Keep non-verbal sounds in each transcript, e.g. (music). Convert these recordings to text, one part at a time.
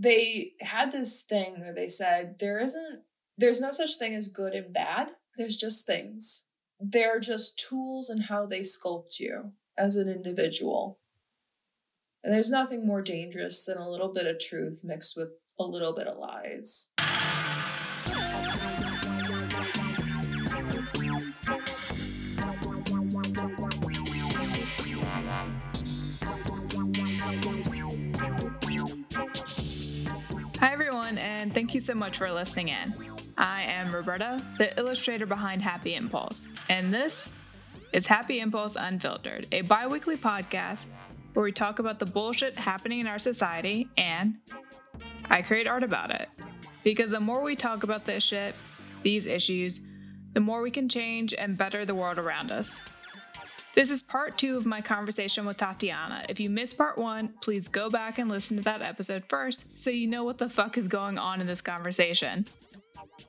they had this thing where they said there isn't there's no such thing as good and bad. There's just things. They're just tools in how they sculpt you as an individual. And there's nothing more dangerous than a little bit of truth mixed with a little bit of lies. Thank you so much for listening in. I am Roberta, the illustrator behind Happy Impulse, and this is Happy Impulse Unfiltered, a bi weekly podcast where we talk about the bullshit happening in our society and I create art about it. Because the more we talk about this shit, these issues, the more we can change and better the world around us. This is part two of my conversation with Tatiana. If you missed part one, please go back and listen to that episode first so you know what the fuck is going on in this conversation.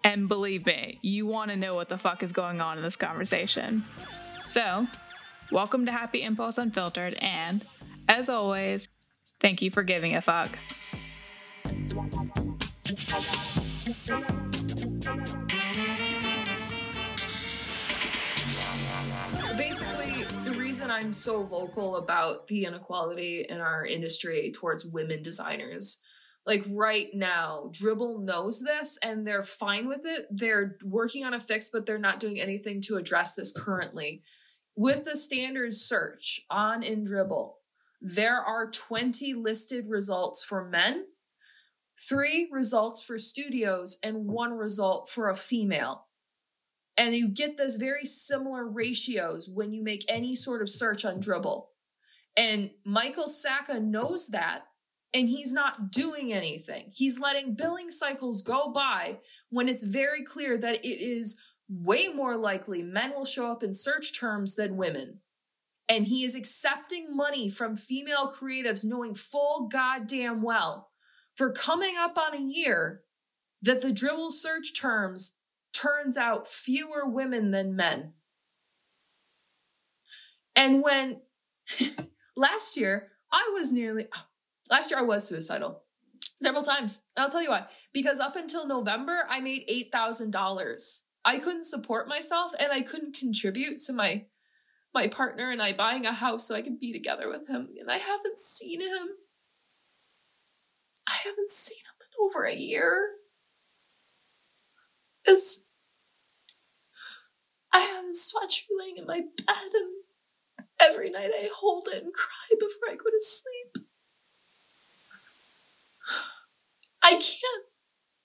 And believe me, you want to know what the fuck is going on in this conversation. So, welcome to Happy Impulse Unfiltered, and as always, thank you for giving a fuck. I'm so vocal about the inequality in our industry towards women designers, like right now, Dribbble knows this and they're fine with it. They're working on a fix, but they're not doing anything to address this currently. With the standard search on in Dribbble, there are 20 listed results for men, three results for studios, and one result for a female. And you get those very similar ratios when you make any sort of search on Dribbble. And Michael Saka knows that, and he's not doing anything. He's letting billing cycles go by when it's very clear that it is way more likely men will show up in search terms than women. And he is accepting money from female creatives knowing full goddamn well for coming up on a year that the Dribbble search terms turns out fewer women than men. And when (laughs) last year I was nearly last year I was suicidal several times. I'll tell you why. Because up until November I made $8,000. I couldn't support myself and I couldn't contribute to my my partner and I buying a house so I could be together with him. And I haven't seen him. I haven't seen him in over a year. Is I have a sweatshirt laying in my bed and every night I hold it and cry before I go to sleep. I can't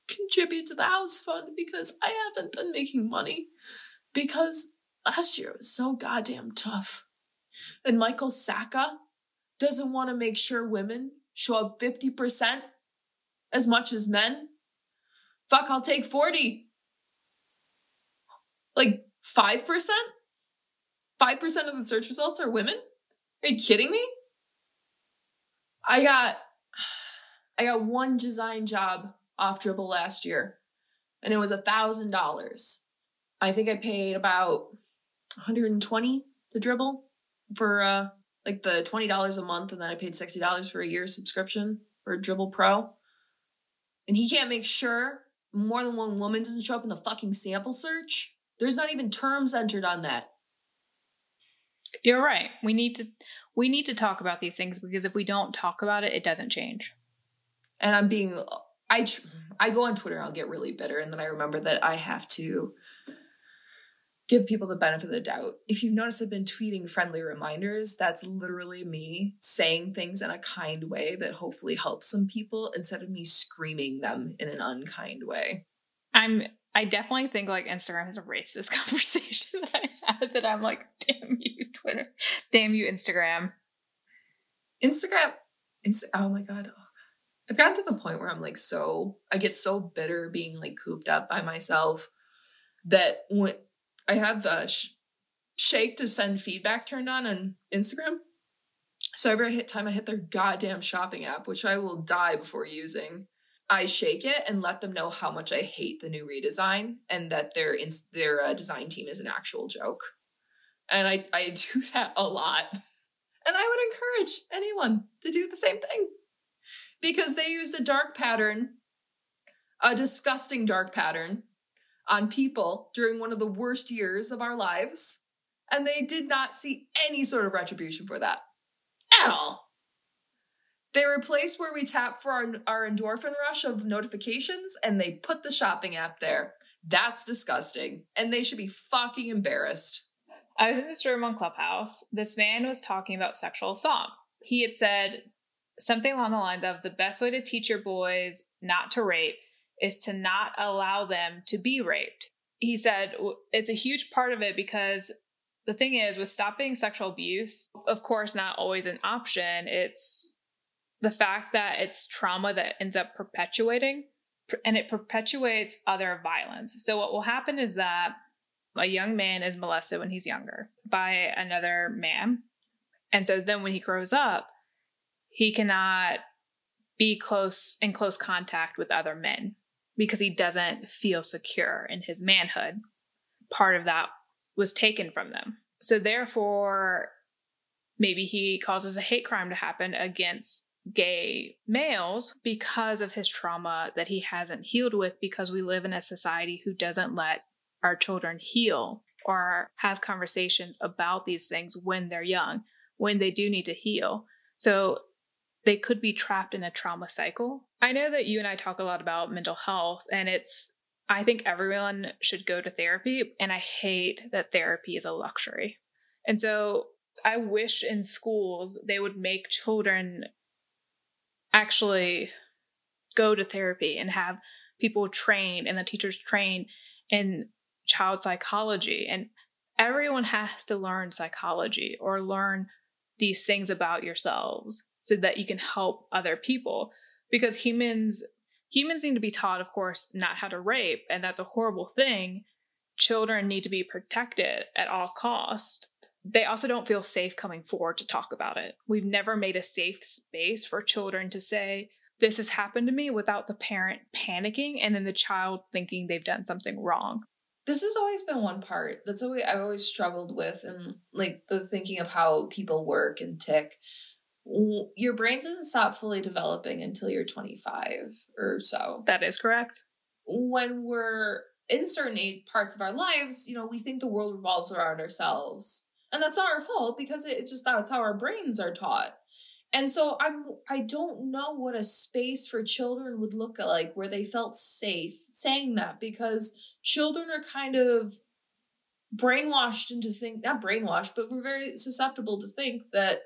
contribute to the house fund because I haven't been making money because last year was so goddamn tough. And Michael Saka doesn't want to make sure women show up 50% as much as men. Fuck, I'll take 40. Like 5%? 5% of the search results are women? Are you kidding me? I got I got one design job off Dribbble last year, and it was a thousand dollars. I think I paid about 120 to Dribbble for uh like the twenty dollars a month, and then I paid sixty dollars for a year subscription for Dribbble Pro. And he can't make sure more than one woman doesn't show up in the fucking sample search. There's not even terms entered on that. You're right. We need to we need to talk about these things because if we don't talk about it, it doesn't change. And I'm being I tr- I go on Twitter and I'll get really bitter and then I remember that I have to give people the benefit of the doubt. If you've noticed I've been tweeting friendly reminders, that's literally me saying things in a kind way that hopefully helps some people instead of me screaming them in an unkind way. I'm I definitely think like Instagram has erased this conversation that I had that I'm like, damn you, Twitter. Damn you, Instagram. Instagram Inst- oh my god. Oh. I've gotten to the point where I'm like so I get so bitter being like cooped up by myself that when I have the sh- shake to send feedback turned on on Instagram. So every time I hit their goddamn shopping app, which I will die before using, I shake it and let them know how much I hate the new redesign and that their their uh, design team is an actual joke. And I I (laughs) do that a lot. And I would encourage anyone to do the same thing because they used a dark pattern, a disgusting dark pattern, on people during one of the worst years of our lives, and they did not see any sort of retribution for that at all. They replaced where we tap for our, our endorphin rush of notifications and they put the shopping app there. That's disgusting. And they should be fucking embarrassed. I was in this room on Clubhouse. This man was talking about sexual assault. He had said something along the lines of the best way to teach your boys not to rape is to not allow them to be raped. He said it's a huge part of it because the thing is, with stopping sexual abuse, of course, not always an option. It's the fact that it's trauma that ends up perpetuating and it perpetuates other violence. So, what will happen is that a young man is molested when he's younger by another man. And so then when he grows up, he cannot be close in close contact with other men because he doesn't feel secure in his manhood. Part of that was taken from them. So therefore, maybe he causes a hate crime to happen against gay males because of his trauma that he hasn't healed with because we live in a society who doesn't let our children heal or have conversations about these things when they're young, when they do need to heal. So they could be trapped in a trauma cycle. I know that you and I talk a lot about mental health, and it's, I think everyone should go to therapy, and I hate that therapy is a luxury. And so I wish in schools they would make children actually go to therapy and have people train and the teachers train in child psychology. And everyone has to learn psychology or learn these things about yourselves so that you can help other people. Because humans humans need to be taught of course not how to rape and that's a horrible thing. Children need to be protected at all cost they also don't feel safe coming forward to talk about it we've never made a safe space for children to say this has happened to me without the parent panicking and then the child thinking they've done something wrong this has always been one part that's always I've always struggled with and like the thinking of how people work and tick your brain doesn't stop fully developing until you're 25 or so. That is correct. When we're in certain parts of our lives, you know, we think the world revolves around ourselves. And that's not our fault because it's just that's how our brains are taught. And so I'm I don't know what a space for children would look like where they felt safe saying that because children are kind of brainwashed into think not brainwashed, but we're very susceptible to think that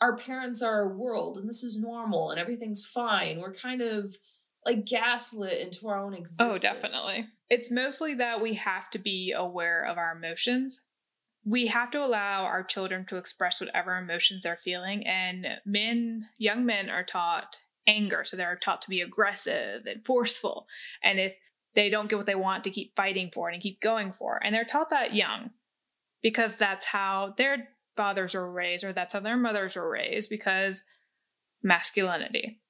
our parents are our world and this is normal and everything's fine. We're kind of like gaslit into our own oh, existence. Oh, definitely. It's mostly that we have to be aware of our emotions. We have to allow our children to express whatever emotions they're feeling. And men, young men, are taught anger. So they're taught to be aggressive and forceful. And if they don't get what they want, to keep fighting for it and keep going for. it. And they're taught that young because that's how they're fathers were raised or that's how their mothers were raised because masculinity.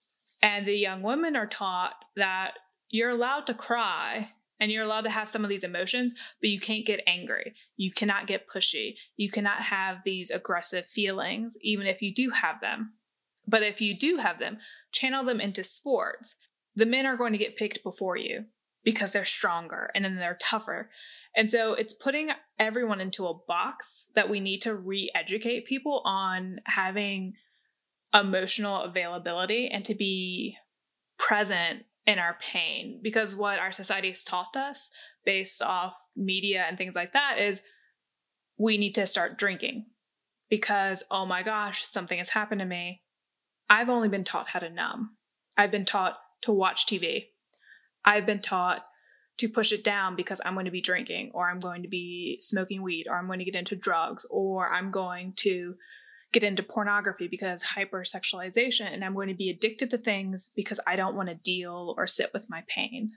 And the young women are taught that you're allowed to cry and you're allowed to have some of these emotions, but you can't get angry. You cannot get pushy. You cannot have these aggressive feelings, even if you do have them. But if you do have them, channel them into sports. The men are going to get picked before you because they're stronger and then they're tougher. And so it's putting everyone into a box that we need to re educate people on having emotional availability and to be present in our pain. Because what our society has taught us based off media and things like that is we need to start drinking because, oh my gosh, something has happened to me. I've only been taught how to numb. I've been taught to watch TV. I've been taught to push it down because I'm going to be drinking or I'm going to be smoking weed or I'm going to get into drugs or I'm going to get into pornography because hypersexualization and I'm going to be addicted to things because I don't want to deal or sit with my pain.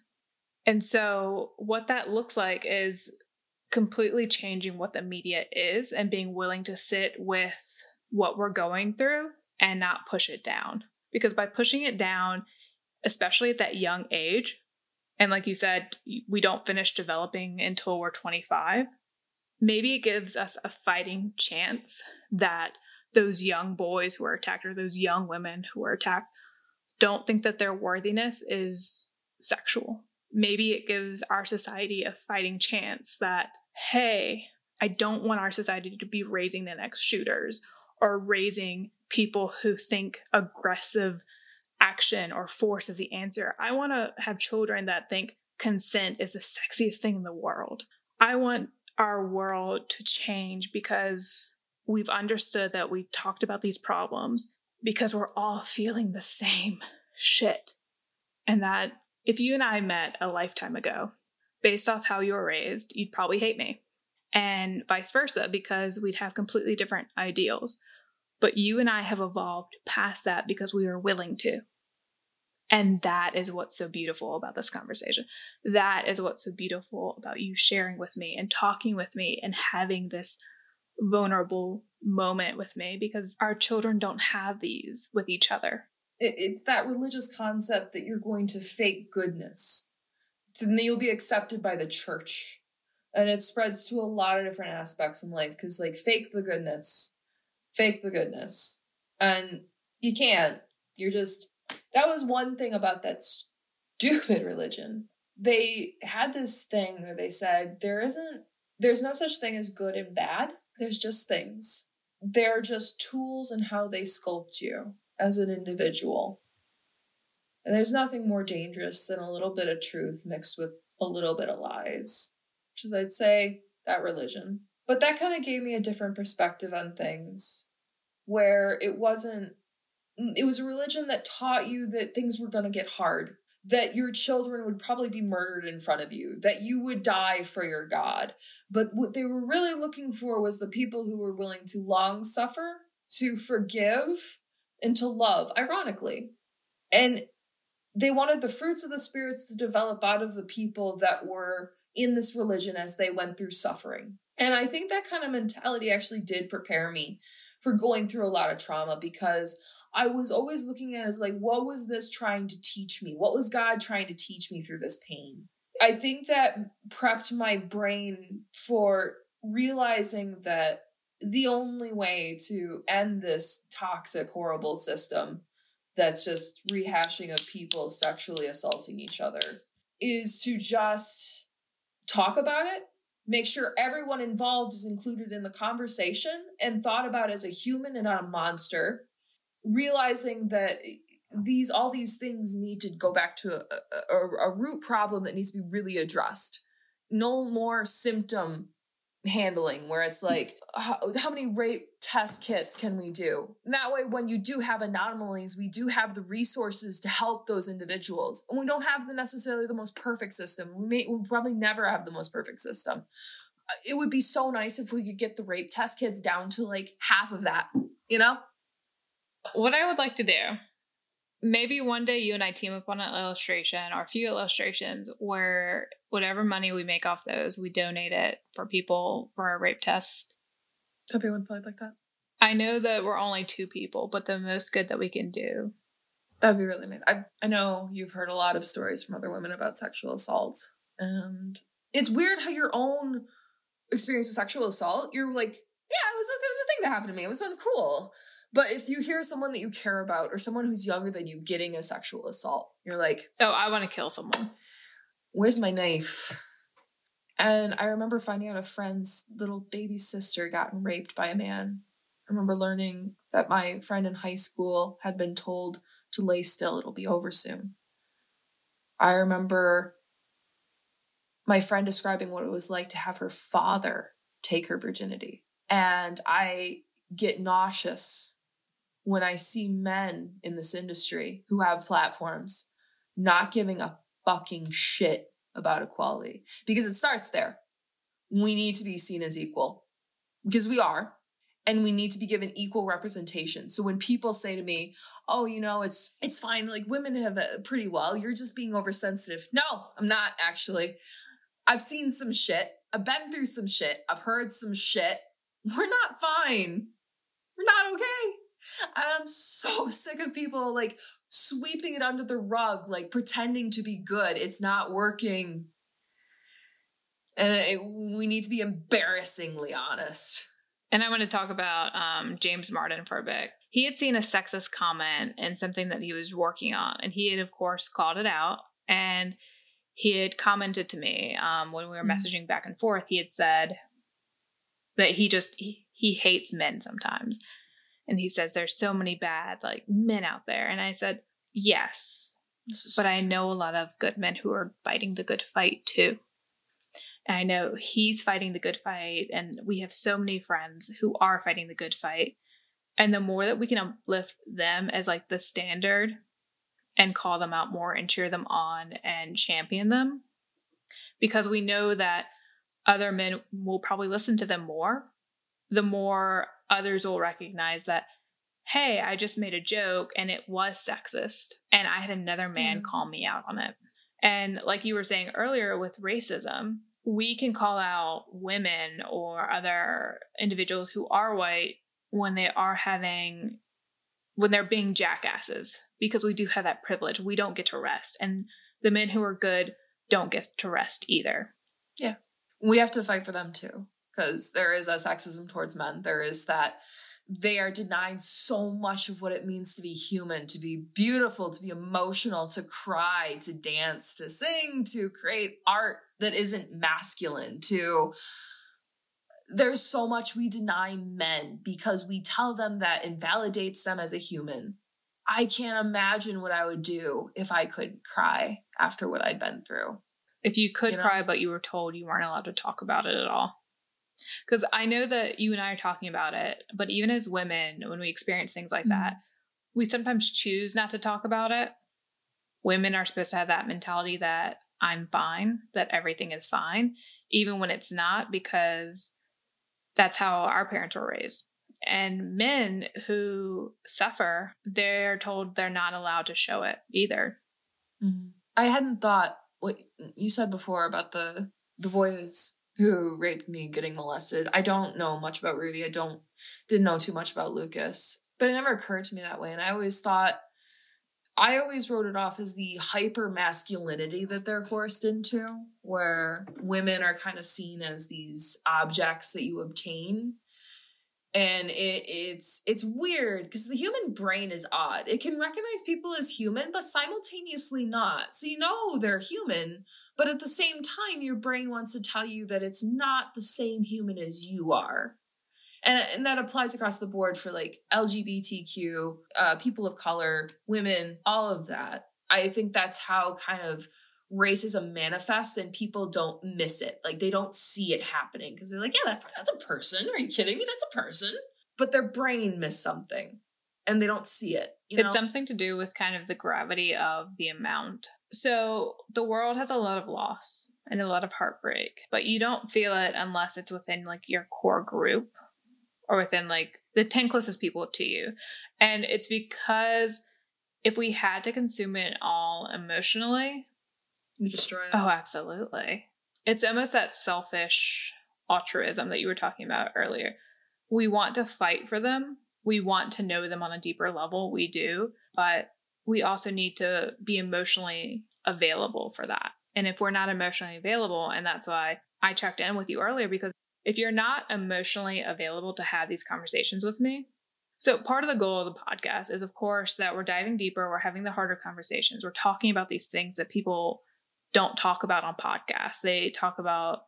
And so what that looks like is completely changing what the media is and being willing to sit with what we're going through and not push it down. Because by pushing it down, especially at that young age, and like you said, we don't finish developing until we're 25, maybe it gives us a fighting chance that those young boys who are attacked or those young women who are attacked don't think that their worthiness is sexual. Maybe it gives our society a fighting chance that, hey, I don't want our society to be raising the next shooters or raising people who think aggressive action or force is the answer. I want to have children that think consent is the sexiest thing in the world. I want our world to change because we've understood that we've talked about these problems because we're all feeling the same shit. And that if you and I met a lifetime ago, based off how you were raised, you'd probably hate me. And vice versa, because we'd have completely different ideals. But you and I have evolved past that because we were willing to. And that is what's so beautiful about this conversation. That is what's so beautiful about you sharing with me and talking with me and having this vulnerable moment with me because our children don't have these with each other. It's that religious concept that you're going to fake goodness. Then you'll be accepted by the church. And it spreads to a lot of different aspects in life because, like, fake the goodness, fake the goodness. And you can't. You're just that was one thing about that stupid religion. They had this thing where they said there isn't there's no such thing as good and bad. There's just things. They're just tools in how they sculpt you as an individual. And there's nothing more dangerous than a little bit of truth mixed with a little bit of lies, which is, I'd say, that religion. But that kind of gave me a different perspective on things where it wasn't it was a religion that taught you that things were going to get hard that your children would probably be murdered in front of you that you would die for your god. But what they were really looking for was the people who were willing to long suffer to forgive and to love ironically. And they wanted the fruits of the spirits to develop out of the people that were in this religion as they went through suffering. And i think that kind of mentality actually did prepare me for going through a lot of trauma because I was always looking at it as like, what was this trying to teach me? What was God trying to teach me through this pain? I think that prepped my brain for realizing that the only way to end this toxic, horrible system that's just rehashing of people sexually assaulting each other is to just talk about it, make sure everyone involved is included in the conversation and thought about as a human and not a monster realizing that these all these things need to go back to a, a, a, root problem that needs to be really addressed. No more symptom handling where it's like how, how, many rape test kits can we do? And that way when you do have anomalies we do have the resources to help those individuals. And we don't have the necessarily the most perfect system. We may we'll probably never have the most perfect system. It would be so nice if we could get the rape test kits down to like half of that you know what I would like to do, maybe one day you and I team up on an illustration or a few illustrations where whatever money we make off those, we donate it for people for a rape test. Everyone feel like that. I know that we're only two people, but the most good that we can do. That'd be really nice. I I know you've heard a lot of stories from other women about sexual assault, and it's weird how your own experience with sexual assault, you're like, yeah, it was a, it was a thing that happened to me. It was uncool. But if you hear someone that you care about or someone who's younger than you getting a sexual assault, you're like, oh, I want to kill someone. Where's my knife? And I remember finding out a friend's little baby sister gotten raped by a man. I remember learning that my friend in high school had been told to lay still, it'll be over soon. I remember my friend describing what it was like to have her father take her virginity. And I get nauseous when I see men in this industry who have platforms not giving a fucking shit about equality because it starts there. We need to be seen as equal because we are and we need to be given equal representation. So when people say to me, "Oh, you know, it's it's fine. Like women have it pretty well. You're just being oversensitive." No, I'm not actually. I've seen some shit. I've been through some shit. I've heard some shit. We're not fine. We're not okay. And I'm so (laughs) sick of people like sweeping it under the rug, like pretending to be good. It's not working. And it, we need to be embarrassingly honest. And I want to talk about um, James Martin for a bit he had seen a sexist comment in something that he was working on, and he had, of course, called it out. And he had commented to me um, when we were mm-hmm. messaging back and forth. He had said that he just he, he hates men sometimes, and he says there's so many bad like men out there. And I said yes, but I know a lot of good men who are fighting the good fight too. And I know he's fighting the good fight, and we have so many friends who are fighting the good fight. And the more that we can uplift them as like the standard and call them out more and cheer them on and champion them, because we know that other men will probably listen to them more, the more others will recognize that, hey, I just made a joke and it was sexist, and I had another man mm. call me out on it. And like you were saying earlier with racism, we can call out women or other individuals who are white when they are having when they're being jackasses because we do have that privilege. We don't get to rest. And the men who are good don't get to rest either. Yeah. We have to fight for them too because there is a sexism towards men there is that they are denied so much of what it means to be human, to be beautiful, to be emotional, to cry, to dance, to sing, to create art that isn't masculine, to there's so much we deny men because we tell them that invalidates them as a human. I can't imagine what I would do if I could cry after what I'd been through. If you could you know? cry, but you were told you weren't allowed to talk about it at all. Because I know that you and I are talking about it, but even as women, when we experience things like mm-hmm. that, we sometimes choose not to talk about it. Women are supposed to have that mentality that I'm fine, that everything is fine, even when it's not, because that's how our parents were raised. And men who suffer, they're told they're not allowed to show it either. Mm-hmm. I hadn't thought what you said before about the the boys who raped me getting molested. I don't know much about Rudy. I don't didn't know too much about Lucas. But it never occurred to me that way. And I always thought I always wrote it off as the hyper masculinity that they're forced into, where women are kind of seen as these objects that you obtain and it, it's it's weird because the human brain is odd. It can recognize people as human but simultaneously not. So you know they're human but at the same time your brain wants to tell you that it's not the same human as you are. And, and that applies across the board for like lgbtq uh, people of color women all of that. I think that's how kind of racism manifests and people don't miss it. Like they don't see it happening because they're like, yeah, that, that's a person. Are you kidding me? That's a person. But their brain missed something and they don't see it. You know? It's something to do with kind of the gravity of the amount. So the world has a lot of loss and a lot of heartbreak, but you don't feel it unless it's within like your core group or within like the 10 closest people to you. And it's because if we had to consume it all emotionally, destroy us. Oh, absolutely. It's almost that selfish altruism that you were talking about earlier. We want to fight for them. We want to know them on a deeper level. We do. But we also need to be emotionally available for that. And if we're not emotionally available, and that's why I checked in with you earlier, because if you're not emotionally available to have these conversations with me, so, part of the goal of the podcast is, of course, that we're diving deeper, we're having the harder conversations, we're talking about these things that people don't talk about on podcasts. They talk about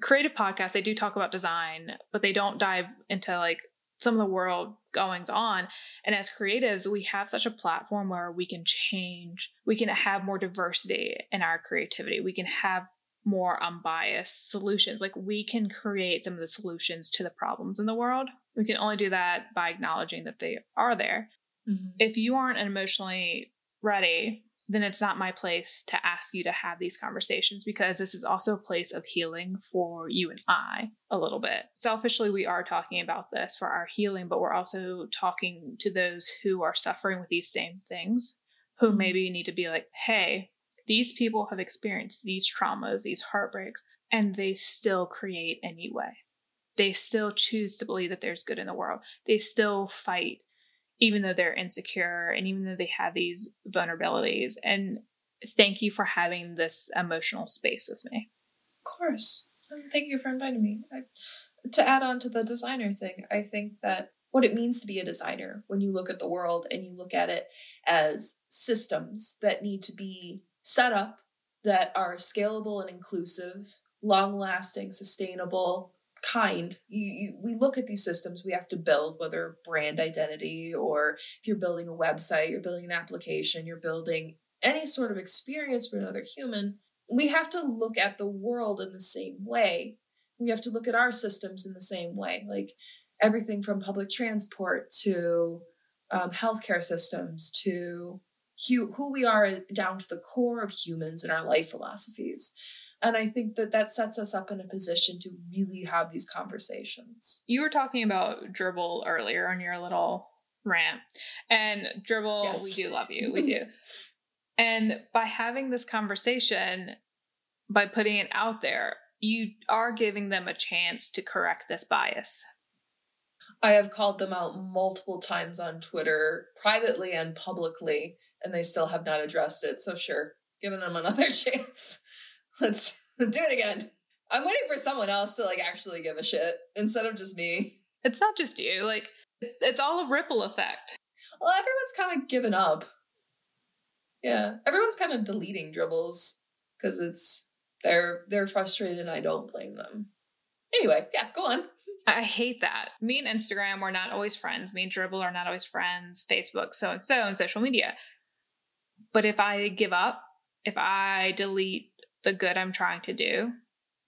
creative podcasts, they do talk about design, but they don't dive into like some of the world goings on. And as creatives, we have such a platform where we can change, we can have more diversity in our creativity, we can have more unbiased solutions. Like we can create some of the solutions to the problems in the world. We can only do that by acknowledging that they are there. Mm-hmm. If you aren't an emotionally ready then it's not my place to ask you to have these conversations because this is also a place of healing for you and I a little bit. Selfishly, we are talking about this for our healing, but we're also talking to those who are suffering with these same things, who mm-hmm. maybe need to be like, hey, these people have experienced these traumas, these heartbreaks, and they still create anyway. They still choose to believe that there's good in the world. They still fight even though they're insecure and even though they have these vulnerabilities. And thank you for having this emotional space with me. Of course. Thank you for inviting me. I, to add on to the designer thing, I think that what it means to be a designer when you look at the world and you look at it as systems that need to be set up that are scalable and inclusive, long lasting, sustainable, kind. You, you, we look at these systems we have to build, whether brand identity or if you're building a website, you're building an application, you're building any sort of experience for another human. We have to look at the world in the same way. We have to look at our systems in the same way. Like everything from public transport to um, healthcare systems to who, who we are down to the core of humans and our life philosophies. And I think that that sets us up in a position to really have these conversations. You were talking about Dribbble earlier on your little rant. And Dribbble, yes. we do love you. We do. (laughs) and by having this conversation, by putting it out there, you are giving them a chance to correct this bias. I have called them out multiple times on Twitter, privately and publicly, and they still have not addressed it. So, sure, giving them another (laughs) chance. Let's (laughs) do it again. I'm waiting for someone else to like actually give a shit instead of just me. It's not just you. Like it's all a ripple effect. Well, everyone's kind of given up. Yeah, everyone's kind of deleting Dribbbles because it's they're they're frustrated and I don't blame them. Anyway, yeah, go on. I hate that. Me and Instagram are not always friends. Me and Dribbble are not always friends. Facebook, so and so, and social media. But if I give up, if I delete the good I'm trying to do,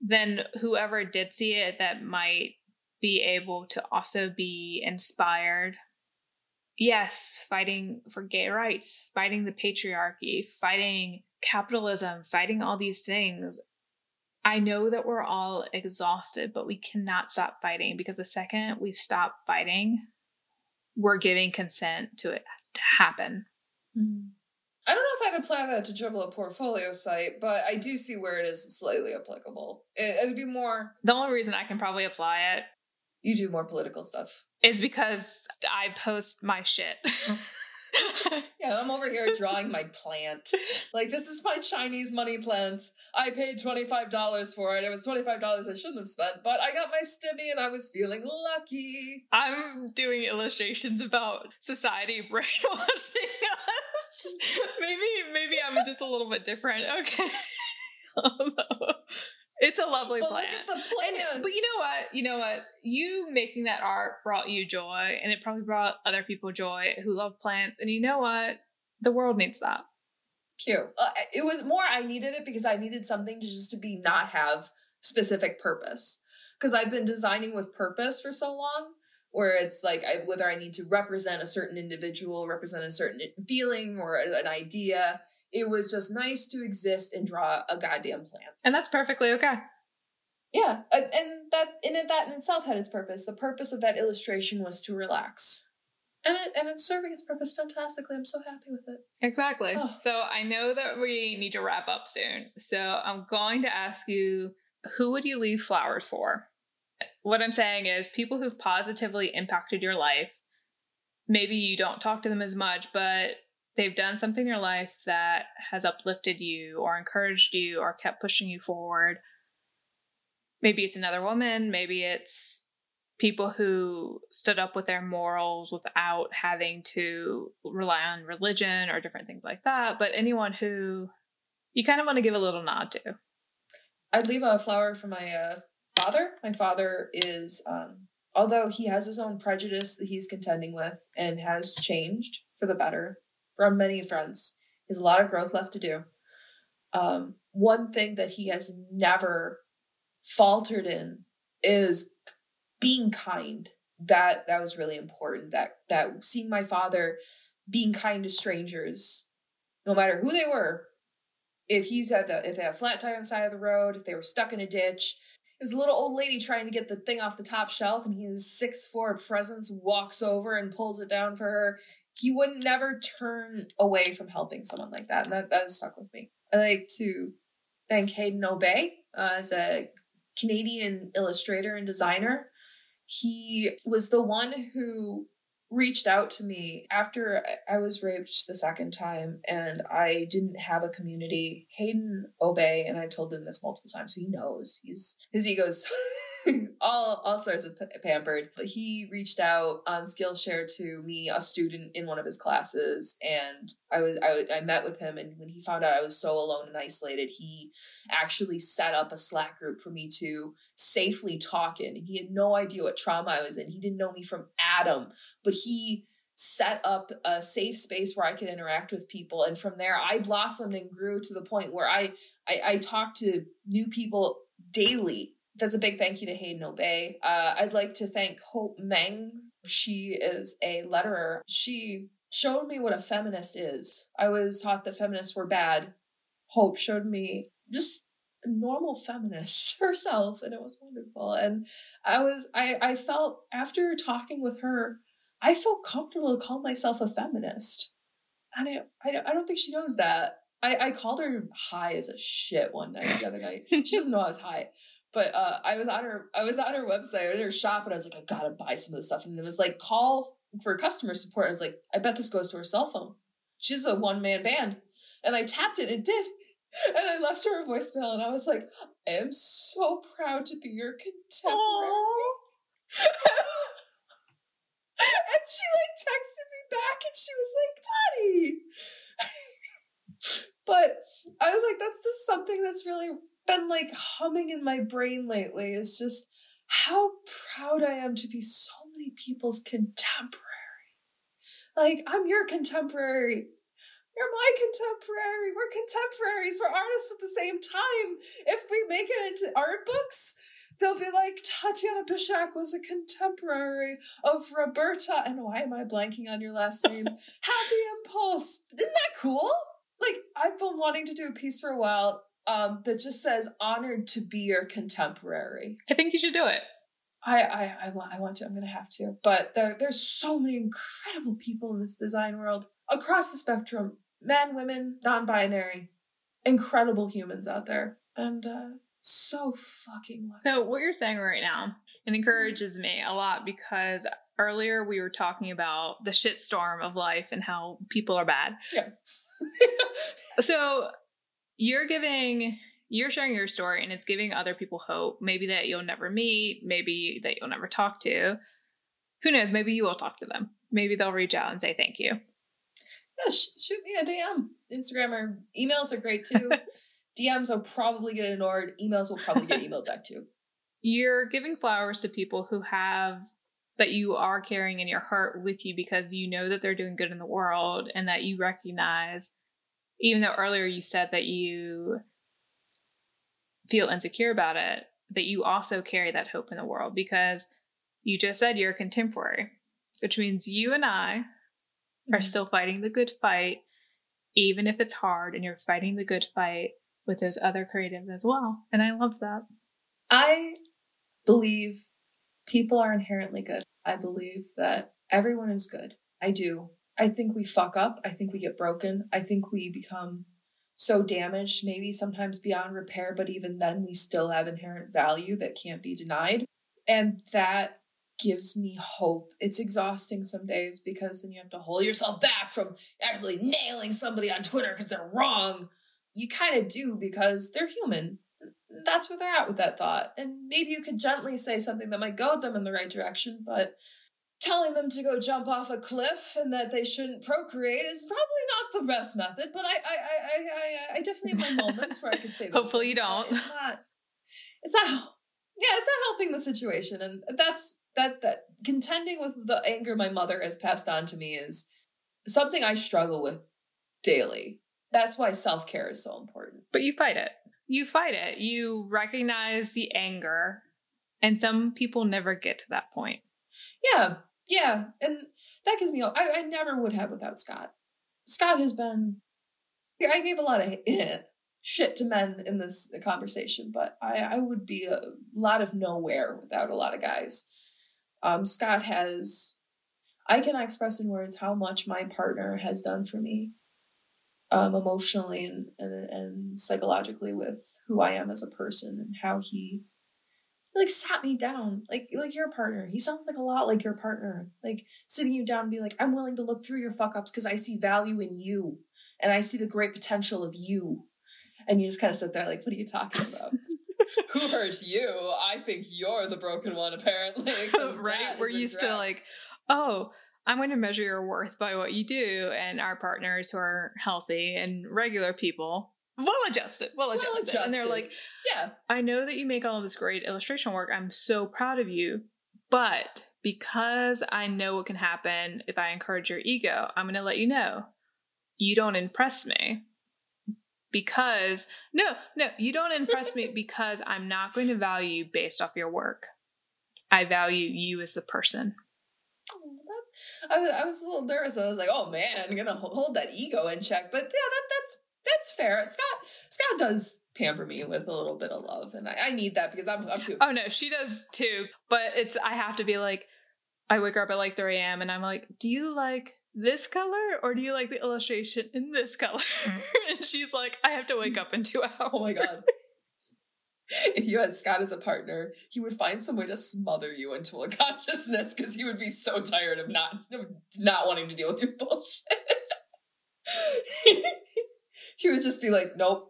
then whoever did see it that might be able to also be inspired. Yes, fighting for gay rights, fighting the patriarchy, fighting capitalism, fighting all these things. I know that we're all exhausted, but we cannot stop fighting because the second we stop fighting, we're giving consent to it to happen. Mm. I don't know if I'd apply that to Dribbble a portfolio site, but I do see where it is slightly applicable. It, it would be more. The only reason I can probably apply it. You do more political stuff. Is because I post my shit. (laughs) yeah, I'm over here drawing my plant. Like, this is my Chinese money plant. I paid $25 for it. It was $25 I shouldn't have spent, but I got my stimmy and I was feeling lucky. I'm doing illustrations about society (laughs) brainwashing us. (laughs) maybe, maybe I'm just a little bit different. Okay. (laughs) It's a lovely but plant. And, but you know what? You know what? You making that art brought you joy, and it probably brought other people joy who love plants. And you know what? The world needs that. Cute. Uh, it was more I needed it because I needed something to just to be not have specific purpose. Because I've been designing with purpose for so long, where it's like I, whether I need to represent a certain individual, represent a certain feeling or an idea it was just nice to exist and draw a goddamn plant. And that's perfectly okay. Yeah, and that in it that in itself had its purpose. The purpose of that illustration was to relax. And it and it's serving its purpose fantastically. I'm so happy with it. Exactly. Oh. So I know that we need to wrap up soon. So I'm going to ask you who would you leave flowers for? What I'm saying is people who've positively impacted your life. Maybe you don't talk to them as much, but they've done something in your life that has uplifted you or encouraged you or kept pushing you forward. Maybe it's another woman, maybe it's people who stood up with their morals without having to rely on religion or different things like that, but anyone who you kind of want to give a little nod to. I'd leave a flower for my uh, father. My father is, um, although he has his own prejudice that he's contending with and has changed for the better, from many fronts. He has a lot of growth left to do. Um, one thing that he has never faltered in is being kind. That that was really important. That that seeing my father being kind to strangers, no matter who they were. If he's had the if they had a flat tire on the side of the road, if they were stuck in a ditch, it was a little old lady trying to get the thing off the top shelf, and his six four presence walks over and pulls it down for her he wouldn't never turn away from helping someone like that. And that, that has stuck with me. I like to thank Hayden Aube uh, as a Canadian illustrator and designer. He was the one who reached out to me after I was raped the second time and I didn't have a community. Hayden Aube, and I've told him this multiple times, so he knows. He's his ego's (laughs) (laughs) all all sorts of pampered. But he reached out on Skillshare to me, a student in one of his classes, and I was I, I met with him. And when he found out I was so alone and isolated, he actually set up a Slack group for me to safely talk in. He had no idea what trauma I was in. He didn't know me from Adam, but he set up a safe space where I could interact with people. And from there, I blossomed and grew to the point where I I, I talked to new people daily that's a big thank you to Hayden Aube. Uh, I'd like to thank Hope Meng. She is a letterer. She showed me what a feminist is. I was taught that feminists were bad. Hope showed me just a normal feminist (laughs) herself, and it was wonderful. And I was, I, I felt after talking with her, I felt comfortable to call myself a feminist. And I, I, I don't think she knows that. I, I called her high as a shit one night the other night. (laughs) She doesn't know I was high. But uh, I was on her I was on her website, in her shop, and I was like, I gotta buy some of this stuff. And it was like call for customer support. I was like, I bet this goes to her cell phone. She's a one man band. And I tapped it, and it did. (laughs) And I left her a voicemail, and I was like, I am so proud to be your contemporary. (laughs) and she like texted me back, and she was like, Daddy. (laughs) but I was like, that's just something that's really been like humming in my brain lately is just how proud I am to be so many people's contemporary. Like, I'm your contemporary. You're my contemporary. We're contemporaries. We're artists at the same time. If we make it into art books, they'll be like, Tatiana Bischak was a contemporary of Roberta. And why am I blanking on your last name? (laughs) Happy Impulse. Isn't that cool? Like, I've been wanting to do a piece for a while um, that just says honored to be your contemporary. I think you should do it. I, I, I want I want to. I'm gonna have to. But there there's so many incredible people in this design world across the spectrum, men, women, non-binary, incredible humans out there, and uh, so fucking. Lucky. So what you're saying right now it encourages me a lot because earlier we were talking about the shitstorm of life and how people are bad. Yeah. (laughs) so you're giving you're sharing your story and it's giving other people hope. Maybe that you'll never meet. Maybe that you'll never talk to. Who knows? Maybe you will talk to them. Maybe they'll reach out and say thank you. Yeah sh- shoot me a dm instagram or emails are great too. (laughs) Dms will probably get ignored. Emails will probably get emailed back too. You're giving flowers to people who have that you are carrying in your heart with you because you know that they're doing good in the world and that you recognize even though earlier you said that you feel insecure about it, that you also carry that hope in the world because you just said you're a contemporary, which means you and I mm-hmm. are still fighting the good fight, even if it's hard, and you're fighting the good fight with those other creatives as well. And I love that. I believe people are inherently good. I believe that everyone is good. I do. I think we fuck up. I think we get broken. I think we become so damaged, maybe sometimes beyond repair, but even then we still have inherent value that can't be denied. And that gives me hope. It's exhausting some days because then you have to hold yourself back from actually nailing somebody on Twitter because they're wrong. You kind of do because they're human. That's where they're at with that thought. And maybe you could gently say something that might goad them in the right direction, but telling them to go jump off a cliff and that they shouldn't procreate is probably not the best method. But I, I, I, I, I definitely have my (laughs) moments where I could say. Hopefully, you don't. It's not. It's not. Yeah, it's not helping the situation, and that's that. That contending with the anger my mother has passed on to me is something I struggle with daily. That's why self care is so important. But you fight it. You fight it. You recognize the anger, and some people never get to that point. Yeah, yeah, and that gives me. I, I never would have without Scott. Scott has been. I gave a lot of shit to men in this conversation, but I, I would be a lot of nowhere without a lot of guys. Um, Scott has. I cannot express in words how much my partner has done for me, um, emotionally and, and and psychologically with who I am as a person and how he like sat me down like like your partner he sounds like a lot like your partner like sitting you down and be like i'm willing to look through your fuck ups because i see value in you and i see the great potential of you and you just kind of sit there like what are you talking about (laughs) (laughs) Who hurts you? I think you're the broken one, apparently. (laughs) right? We're used to like, oh, I'm going to measure your worth by what you do. And our partners who are healthy and regular people, well adjusted, well adjusted. And they're like, yeah, I know that you make all of this great illustration work. I'm so proud of you. But because I know what can happen if I encourage your ego, I'm going to let you know you don't impress me because no, no, you don't impress me (laughs) because I'm not going to value you based off your work. I value you as the person. Oh, I was, I was a little nervous. I was like, "Oh man, I'm gonna hold that ego in check." But yeah, that that's that's fair. Scott Scott does pamper me with a little bit of love, and I, I need that because I'm I'm too. Oh no, she does too. But it's I have to be like, I wake her up at like 3 a.m. and I'm like, "Do you like this color or do you like the illustration in this color? Mm-hmm. (laughs) and she's like, I have to wake up in two (laughs) hours. Oh my God. if you had Scott as a partner, he would find some way to smother you into unconsciousness (laughs) because he would be so tired of not not wanting to deal with your bullshit. He would just be like, Nope,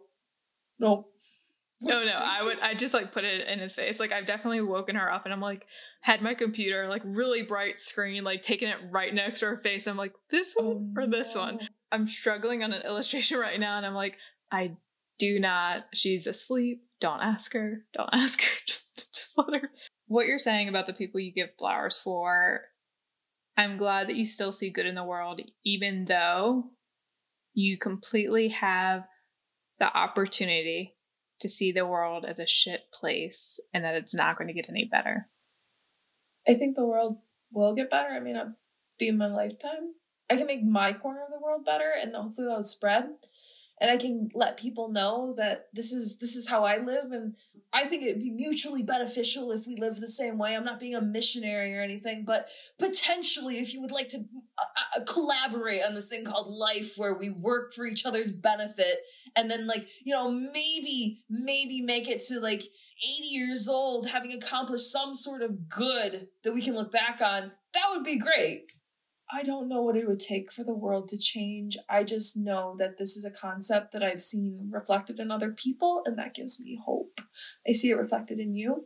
nope, no, no, I would I just like put it in his face. Like I've definitely woken her up and I'm like had my computer like really bright screen, like taking it right next to her face. I'm like, this oh, one oh, or this no. one. I'm struggling on an illustration (laughs) right now and I'm like, I do not she's asleep. Don't ask her. Don't (laughs) ask her. just just let her. What you're saying about the people you give flowers for, I'm glad that you still see good in the world, even though you completely have the opportunity to see the world as a shit place and that it's not going to get any better. I think the world will get better. I mean, I'll be in my lifetime. I can make my corner of the world better and hopefully that'll spread and I can let people know that this is this is how I live and I think it'd be mutually beneficial if we live the same way. I'm not being a missionary or anything, but potentially if you would like to uh, uh, collaborate on this thing called life where we work for each other's benefit and then like, you know, maybe maybe make it to like 80 years old having accomplished some sort of good that we can look back on, that would be great. I don't know what it would take for the world to change. I just know that this is a concept that I've seen reflected in other people, and that gives me hope. I see it reflected in you.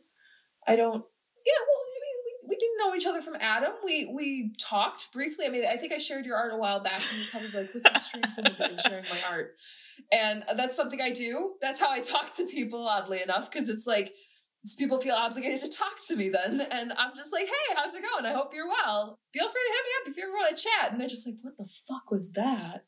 I don't. Yeah, well, I mean, we, we didn't know each other from Adam. We we talked briefly. I mean, I think I shared your art a while back, and you probably like, "What's the strength in sharing my art?" And that's something I do. That's how I talk to people. Oddly enough, because it's like people feel obligated to talk to me then. And I'm just like, hey, how's it going? I hope you're well. Feel free to hit me up if you ever want to chat. And they're just like, what the fuck was that?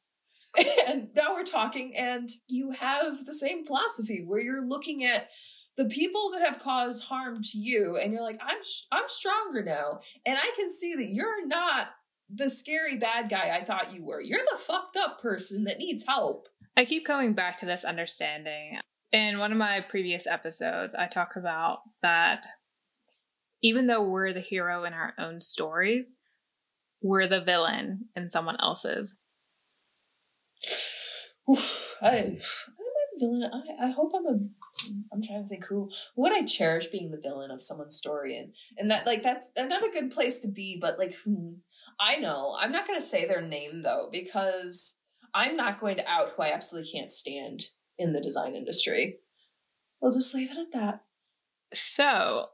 (laughs) And now we're talking, and you have the same philosophy where you're looking at the people that have caused harm to you, and you're like, I'm I'm stronger now, and I can see that you're not the scary bad guy I thought you were. You're the fucked up person that needs help. I keep coming back to this understanding in one of my previous episodes, I talk about that even though we're the hero in our own stories, we're the villain in someone else's. Oof, I, I'm a villain. I, I hope I'm a. I'm trying to think who would I cherish being the villain of someone's story and and that like that's not a good place to be. But like who I know, I'm not gonna say their name though because I'm not going to out who I absolutely can't stand in the design industry. We'll just leave it at that. So,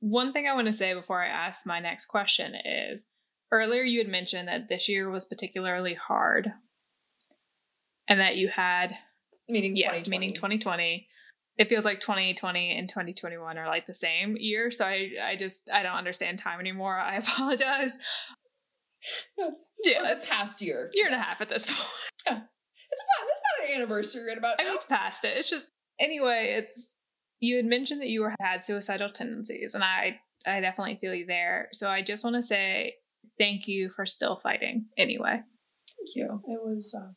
one thing I want to say before I ask my next question is earlier you had mentioned that this year was particularly hard and that you had meaning yes, meaning 2020. It feels like 2020 and 2021 are like the same year, so I I just I don't understand time anymore. I (laughs) apologize. No, yeah, it's past year, year and a half at this (laughs) point. Yeah, it's about anniversary right about I mean, it's past it. It's just anyway. It's you had mentioned that you were had suicidal tendencies, and I I definitely feel you there. So I just want to say thank you for still fighting. Anyway, thank you. It was uh,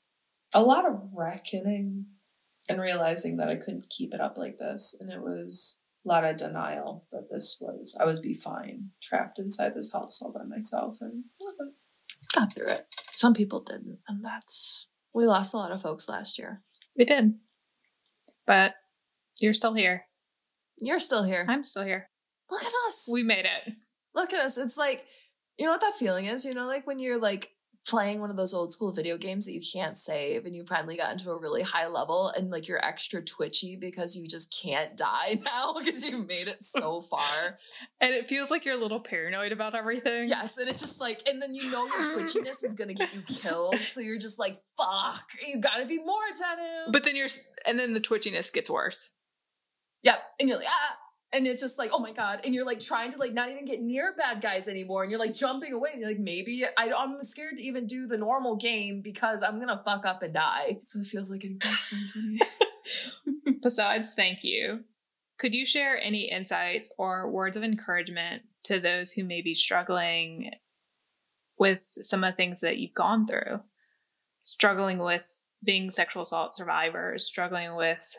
a lot of reckoning and realizing that I couldn't keep it up like this, and it was a lot of denial that this was I was be fine trapped inside this house all by myself, and wasn't. Got through it. Some people didn't, and that's we lost a lot of folks last year. We did. But you're still here. You're still here. I'm still here. Look at us. We made it. Look at us. It's like, you know what that feeling is? You know, like when you're like playing one of those old school video games that you can't save and you finally got into a really high level and like you're extra twitchy because you just can't die (laughs) now because you've made it so (laughs) far. and it feels like you're a little paranoid about everything. Yes, and it's just like, and then you know your twitchiness is gonna get you killed, so you're just like, fuck, you gotta be more attentive. But then you're, and then the twitchiness gets worse. Yep, and you're like, ah, and it's just like oh my god. And you're like trying to like not even get near bad guys anymore. And you're like jumping away. And you're like maybe I, i'm scared to even do the normal game because i'm gonna fuck up and die. So it feels like an (laughs) besides thank you. Could you share any insights or words of encouragement to those who may be struggling with some of the things that you've gone through? Struggling with being sexual assault survivors struggling with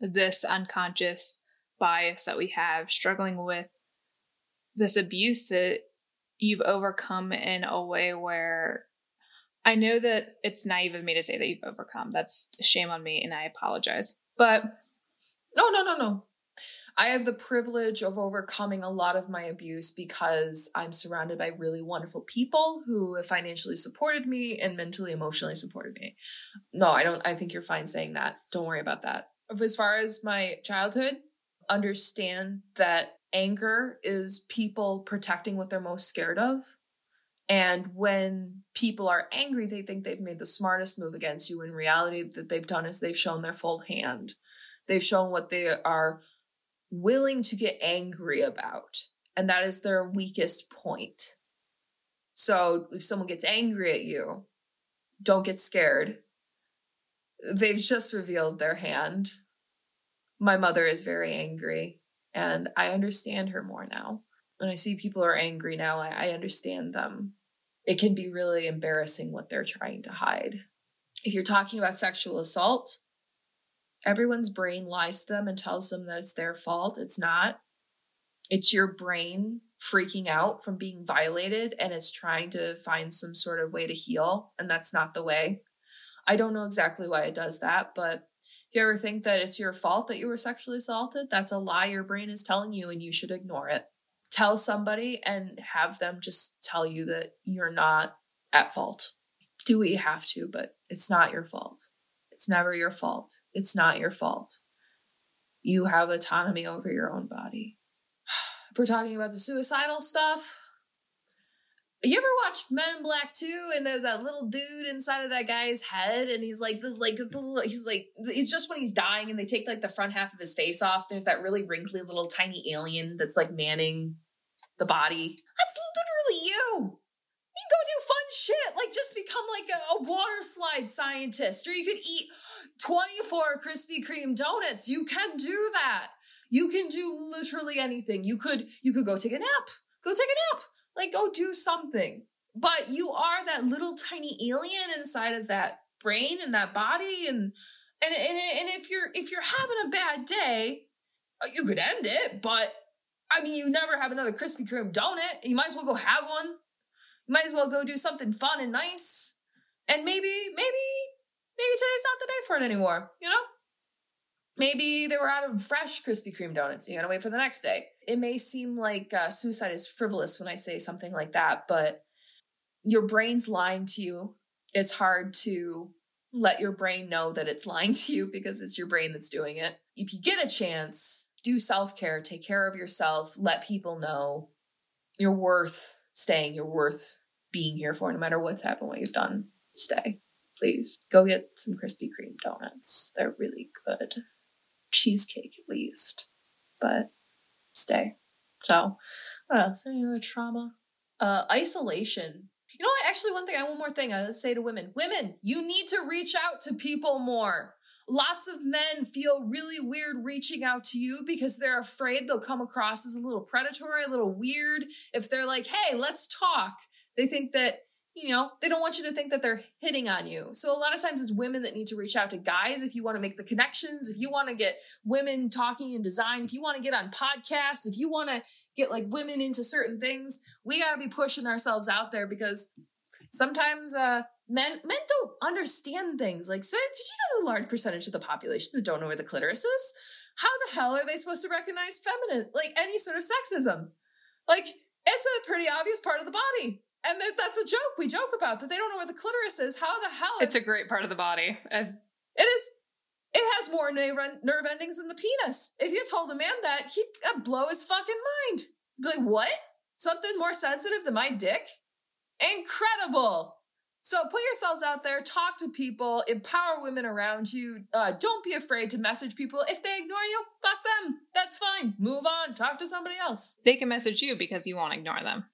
this unconscious bias that we have, struggling with this abuse that you've overcome in a way where I know that it's naive of me to say that you've overcome. That's shame on me, and I apologize. But no, no, no, no. I have the privilege of overcoming a lot of my abuse because I'm surrounded by really wonderful people who have financially supported me and mentally, emotionally supported me. No, I don't. I think you're fine saying that. Don't worry about that. As far as my childhood, understand that anger is people protecting what they're most scared of. And when people are angry, they think they've made the smartest move against you. In reality, that they've done is they've shown their full hand. They've shown what they are willing to get angry about. And that is their weakest point. So if someone gets angry at you, don't get scared. They've just revealed their hand my mother is very angry and I understand her more now. When I see people are angry now, I, I understand them. It can be really embarrassing what they're trying to hide. If you're talking about sexual assault, everyone's brain lies to them and tells them that it's their fault. It's not. It's your brain freaking out from being violated and it's trying to find some sort of way to heal, and that's not the way. I don't know exactly why it does that, but you ever think that it's your fault that you were sexually assaulted? That's a lie your brain is telling you, and you should ignore it. Tell somebody and have them just tell you that you're not at fault. Do what you have to, but it's not your fault. It's never your fault. It's not your fault. You have autonomy over your own body. (sighs) If we're talking about the suicidal stuff, you ever watched Men in Black 2 and there's that little dude inside of that guy's head and he's like this like he's like it's just when he's dying and they take like the front half of his face off there's that really wrinkly little tiny alien that's like manning the body. That's literally you. You can go do fun shit like just become like a, a water slide scientist or you could eat 24 Krispy Kreme donuts. You can do that. You can do literally anything. You could you could go take a nap. Go take a nap like, go do something. But you are that little tiny alien inside of that brain and that body, and and and, and if you're if you're having a bad day, uh, you could end it. But I mean, you never have another Krispy Kreme donut. You might as well go have one. You might as well go do something fun and nice. And maybe, maybe, maybe today's not the day for it anymore. You know, maybe they were out of fresh Krispy Kreme donuts. And you gotta wait for the next day it may seem like uh, suicide is frivolous when I say something like that, but your brain's lying to you. It's hard to let your brain know that it's lying to you because it's your brain that's doing it. If you get a chance, do self care, take care of yourself, let people know you're worth staying, you're worth being here for no matter what's happened, what you've done. Stay, please. Go get some Krispy Kreme donuts. Cheesecake, at least. But stay. So, what else? Any other trauma? Uh, isolation. You know what? Actually, one thing, I one more thing I say to women: Women, you need to reach out to people more. Lots of men feel really weird reaching out to you because they're afraid they'll come across as a little predatory, a little weird. If they're like, "Hey, let's talk," they think that you know, they don't want you to think that they're hitting on you. So a lot of times it's women that need to reach out to guys if you want to make the connections, if you want to get women talking in design, if you want to get on podcasts, if you want to get like women into certain things, we got to be pushing ourselves out there because sometimes uh men men don't understand things. Like so did you know the large percentage of the population that don't know where the clitoris is? How the hell are they supposed to recognize feminine like any sort of sexism? Like it's a pretty obvious part of the body And that, that's a joke we joke about that they don't know where the clitoris is. How the hell? It's a great part of the body. As it is. It has more nerve, nerve endings than the penis. If you told a man that, he'd uh, blow his fucking mind. Be like, what? Something more sensitive than my dick? Incredible. So put yourselves out there, talk to people, empower women around you. Uh, don't be afraid to message people. If they ignore you, fuck them. That's fine. Move on. Talk to somebody else. They can message you because you won't ignore them.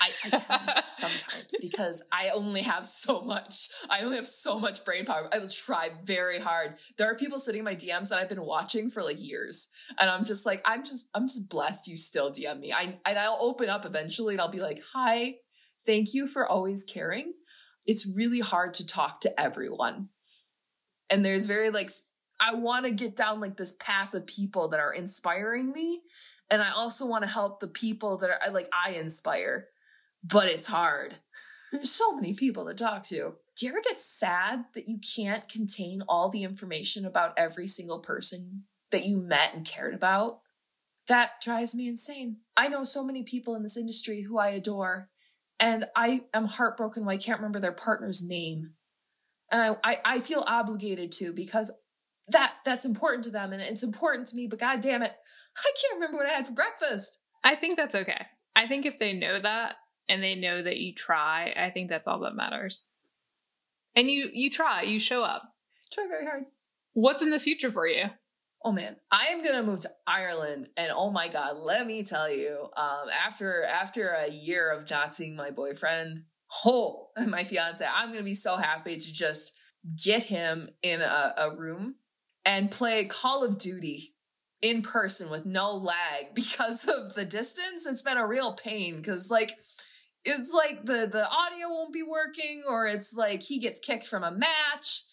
I, I can sometimes (laughs) because I only have so much. I only have so much brain power. I will try very hard. There are people sitting in my DMs that I've been watching for like years, and I'm just like, I'm just, I'm just blessed. You still DM me. I and I'll open up eventually, and I'll be like, hi, thank you for always caring it's really hard to talk to everyone. And there's very like, I want to get down like this path of people that are inspiring me. And I also want to help the people that are like, I inspire, but it's hard. (laughs) There's so many people to talk to. Do you ever get sad that you can't contain all the information about every single person that you met and cared about? That drives me insane. I know so many people in this industry who I adore, and I am heartbroken when I can't remember their partner's name. And I, I, I feel obligated to because that that's important to them and it's important to me, but god damn it, I can't remember what I had for breakfast. I think that's okay. I think if they know that and they know that you try, I think that's all that matters. And you you try, you show up. Try very hard. What's in the future for you? Oh man, I am gonna move to Ireland, and oh my god, let me tell you, um, after after a year of not seeing my boyfriend, oh, (laughs) my fiance, I'm gonna be so happy to just get him in a, a room and play Call of Duty in person with no lag (laughs) because of the distance. It's been a real pain because like it's like the the audio won't be working, or it's like he gets kicked from a match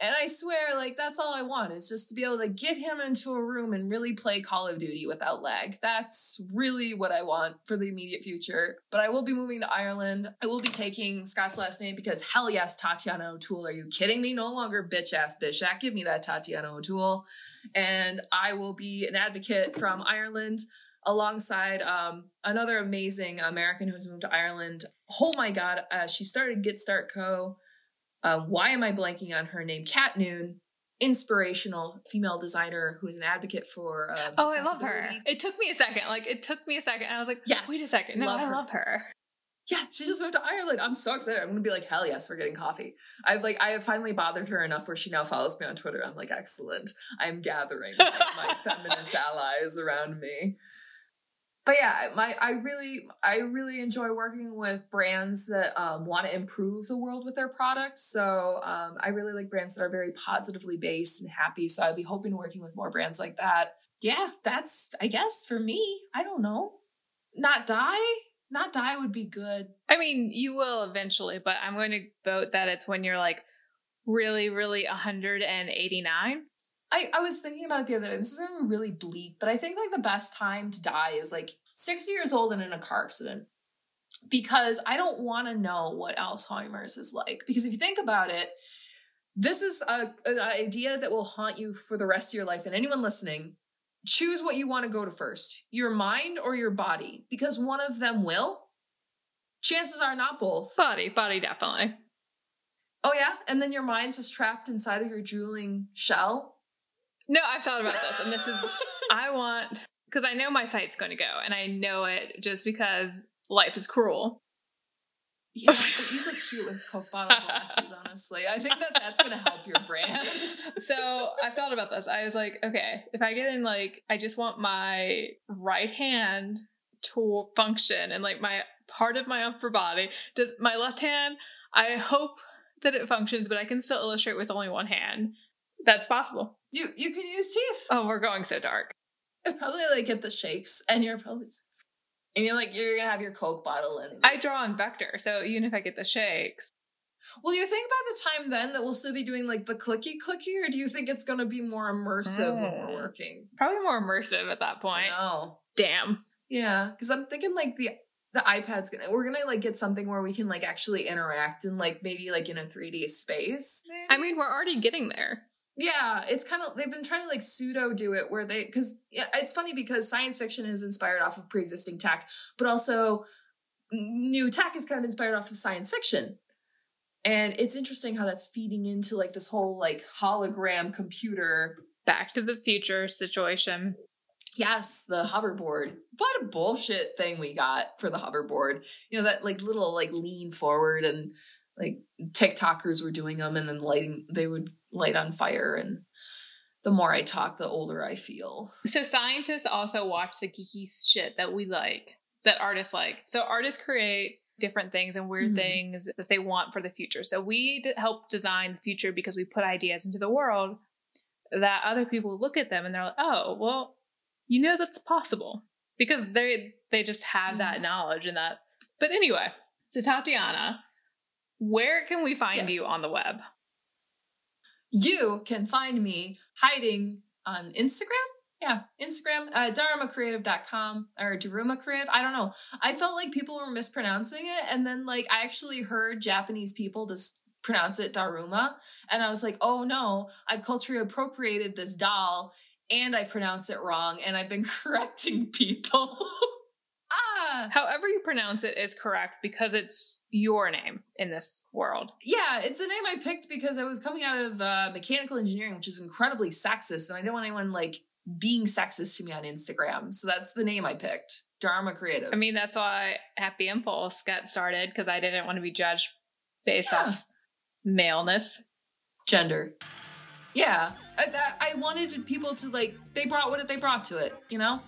and I swear, like, that's all I want is just to be able to get him into a room and really play Call of Duty without lag. That's really what I want for the immediate future. But I will be moving to Ireland. I will be taking Scott's last name because hell yes, Tatiana O'Toole. Are you kidding me? No longer bitch ass Bischak. Give me that Tatiana O'Toole. And I will be an advocate from Ireland alongside um, another amazing American who has moved to Ireland. Oh my God, uh, she started Get Stark Co. Uh, why am I blanking on her name? Cat Noone, inspirational female designer who is an advocate for. Um, oh, I love her. It took me a second. Like it took me a second. I was like, yes, wait a second. No, love I her. love her. Yeah, she just moved to Ireland. I'm so excited. I'm gonna be like, hell yes, we're getting coffee. I've like, I have finally bothered her enough where she now follows me on Twitter. I'm like, excellent. I'm gathering my, my (laughs) feminist allies around me but yeah, my I really I really enjoy working with brands that um, want to improve the world with their products. So um, I really like brands that are very positively based and happy. So I'd be hoping working with more brands like that. Yeah, that's I guess for me. I don't know. Not die. Not die would be good. I mean, you will eventually, but I'm going to vote that it's when you're like really, really 189. I, I was thinking about it the other day. This is going to be really bleak, but I think like the best time to die is like 60 years old and in a car accident. Because I don't want to know what Alzheimer's is like. Because if you think about it, this is a, an idea that will haunt you for the rest of your life. And anyone listening, choose what you want to go to first your mind or your body, because one of them will. Chances are not both. Body, body, definitely. Oh, yeah. And then your mind's just trapped inside of your drooling shell no, I've thought about this, and this is (laughs) I want because I know my site's going to go, and I know it just because life is cruel. Yeah, you look cute with Coke bottle glasses. Honestly, I think that that's going to help your brand. (laughs) so I thought about this. I was like, okay, if I get in, like, I just want my right hand to function, and like my part of my upper body does my left hand. I hope that it functions, but I can still illustrate with only one hand. That's possible. You you can use teeth. Oh, we're going so dark. I probably like get the shakes, and you're probably and you're like you're gonna have your Coke bottle in. I draw on vector, so even if I get the shakes. Will you think by the time then that we'll still be doing like the clicky clicky, or do you think it's gonna be more immersive when we're hmm. working? Probably more immersive at that point. No. Damn. Yeah, because I'm thinking like the the iPad's gonna we're gonna like get something where we can like actually interact and like maybe like in a 3D space. Maybe? I mean, we're already getting there. Yeah, it's kind of they've been trying to like pseudo do it where they because yeah, it's funny because science fiction is inspired off of pre-existing tech, but also new tech is kind of inspired off of science fiction. And it's interesting how that's feeding into like this whole like hologram computer back to the future situation. Yes, the hoverboard. What a bullshit thing we got for the hoverboard. You know, that like little like lean forward and like TikTokers were doing them and then lighting, they would light on fire. And the more I talk, the older I feel. So scientists also watch the geeky shit that we like, that artists like. So artists create different things and weird mm-hmm. things that they want for the future. So we d- help design the future because we put ideas into the world that other people look at them and they're like, "Oh, well, you know that's possible." Because they they just have mm-hmm. that knowledge and that. But anyway, so Tatiana, where can we find yes. you on the web? You can find me hiding on Instagram. Yeah, Instagram, uh, darumacreative.com or Daruma Creative. I don't know. I felt like people were mispronouncing it. And then, like, I actually heard Japanese people just pronounce it Daruma. And I was like, oh no, I've culturally appropriated this doll and I pronounce it wrong. And I've been (laughs) correcting people. (laughs) ah. However, you pronounce it is correct because it's your name in this world. Yeah, it's a name I picked because I was coming out of uh, mechanical engineering, which is incredibly sexist, and I didn't want anyone like being sexist to me on Instagram. So that's the name I picked. Dharma Creative. I mean, that's why Happy Impulse got started because I didn't want to be judged based yeah. off maleness, gender. Yeah, I, I wanted people to like. They brought what they brought to it, you know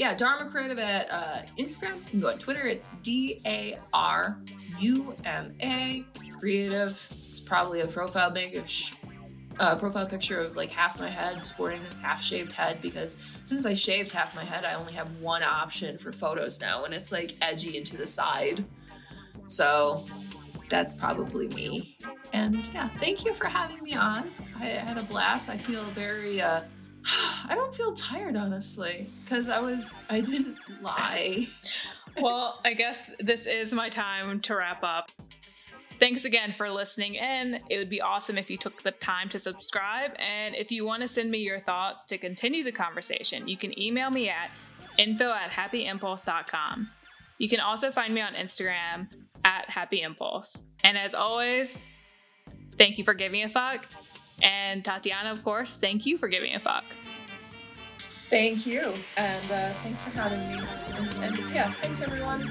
yeah, Daruma Creative at uh, Instagram. You can go on Twitter. It's D A R U M A Creative. It's probably a profile big of sh- uh, profile picture of like half my head sporting a half shaved head because since I shaved half my head, I only have one option for photos now, and it's like edgy into the side. So that's probably me. And yeah, thank you for having me on. I had a blast. I feel very uh, (sighs) I don't feel tired, honestly, because I was, I didn't lie. (laughs) well, I guess this is my time to wrap up. Thanks again for listening in. It would be awesome if you took the time to subscribe. And if you want to send me your thoughts to continue the conversation, you can email me at info at happyimpulse.com. You can also find me on Instagram at happyimpulse. And as always, thank you for giving a fuck and Tatiana, of course, thank you for giving a fuck. Thank you. And uh, thanks for having me. And, yeah, thanks everyone.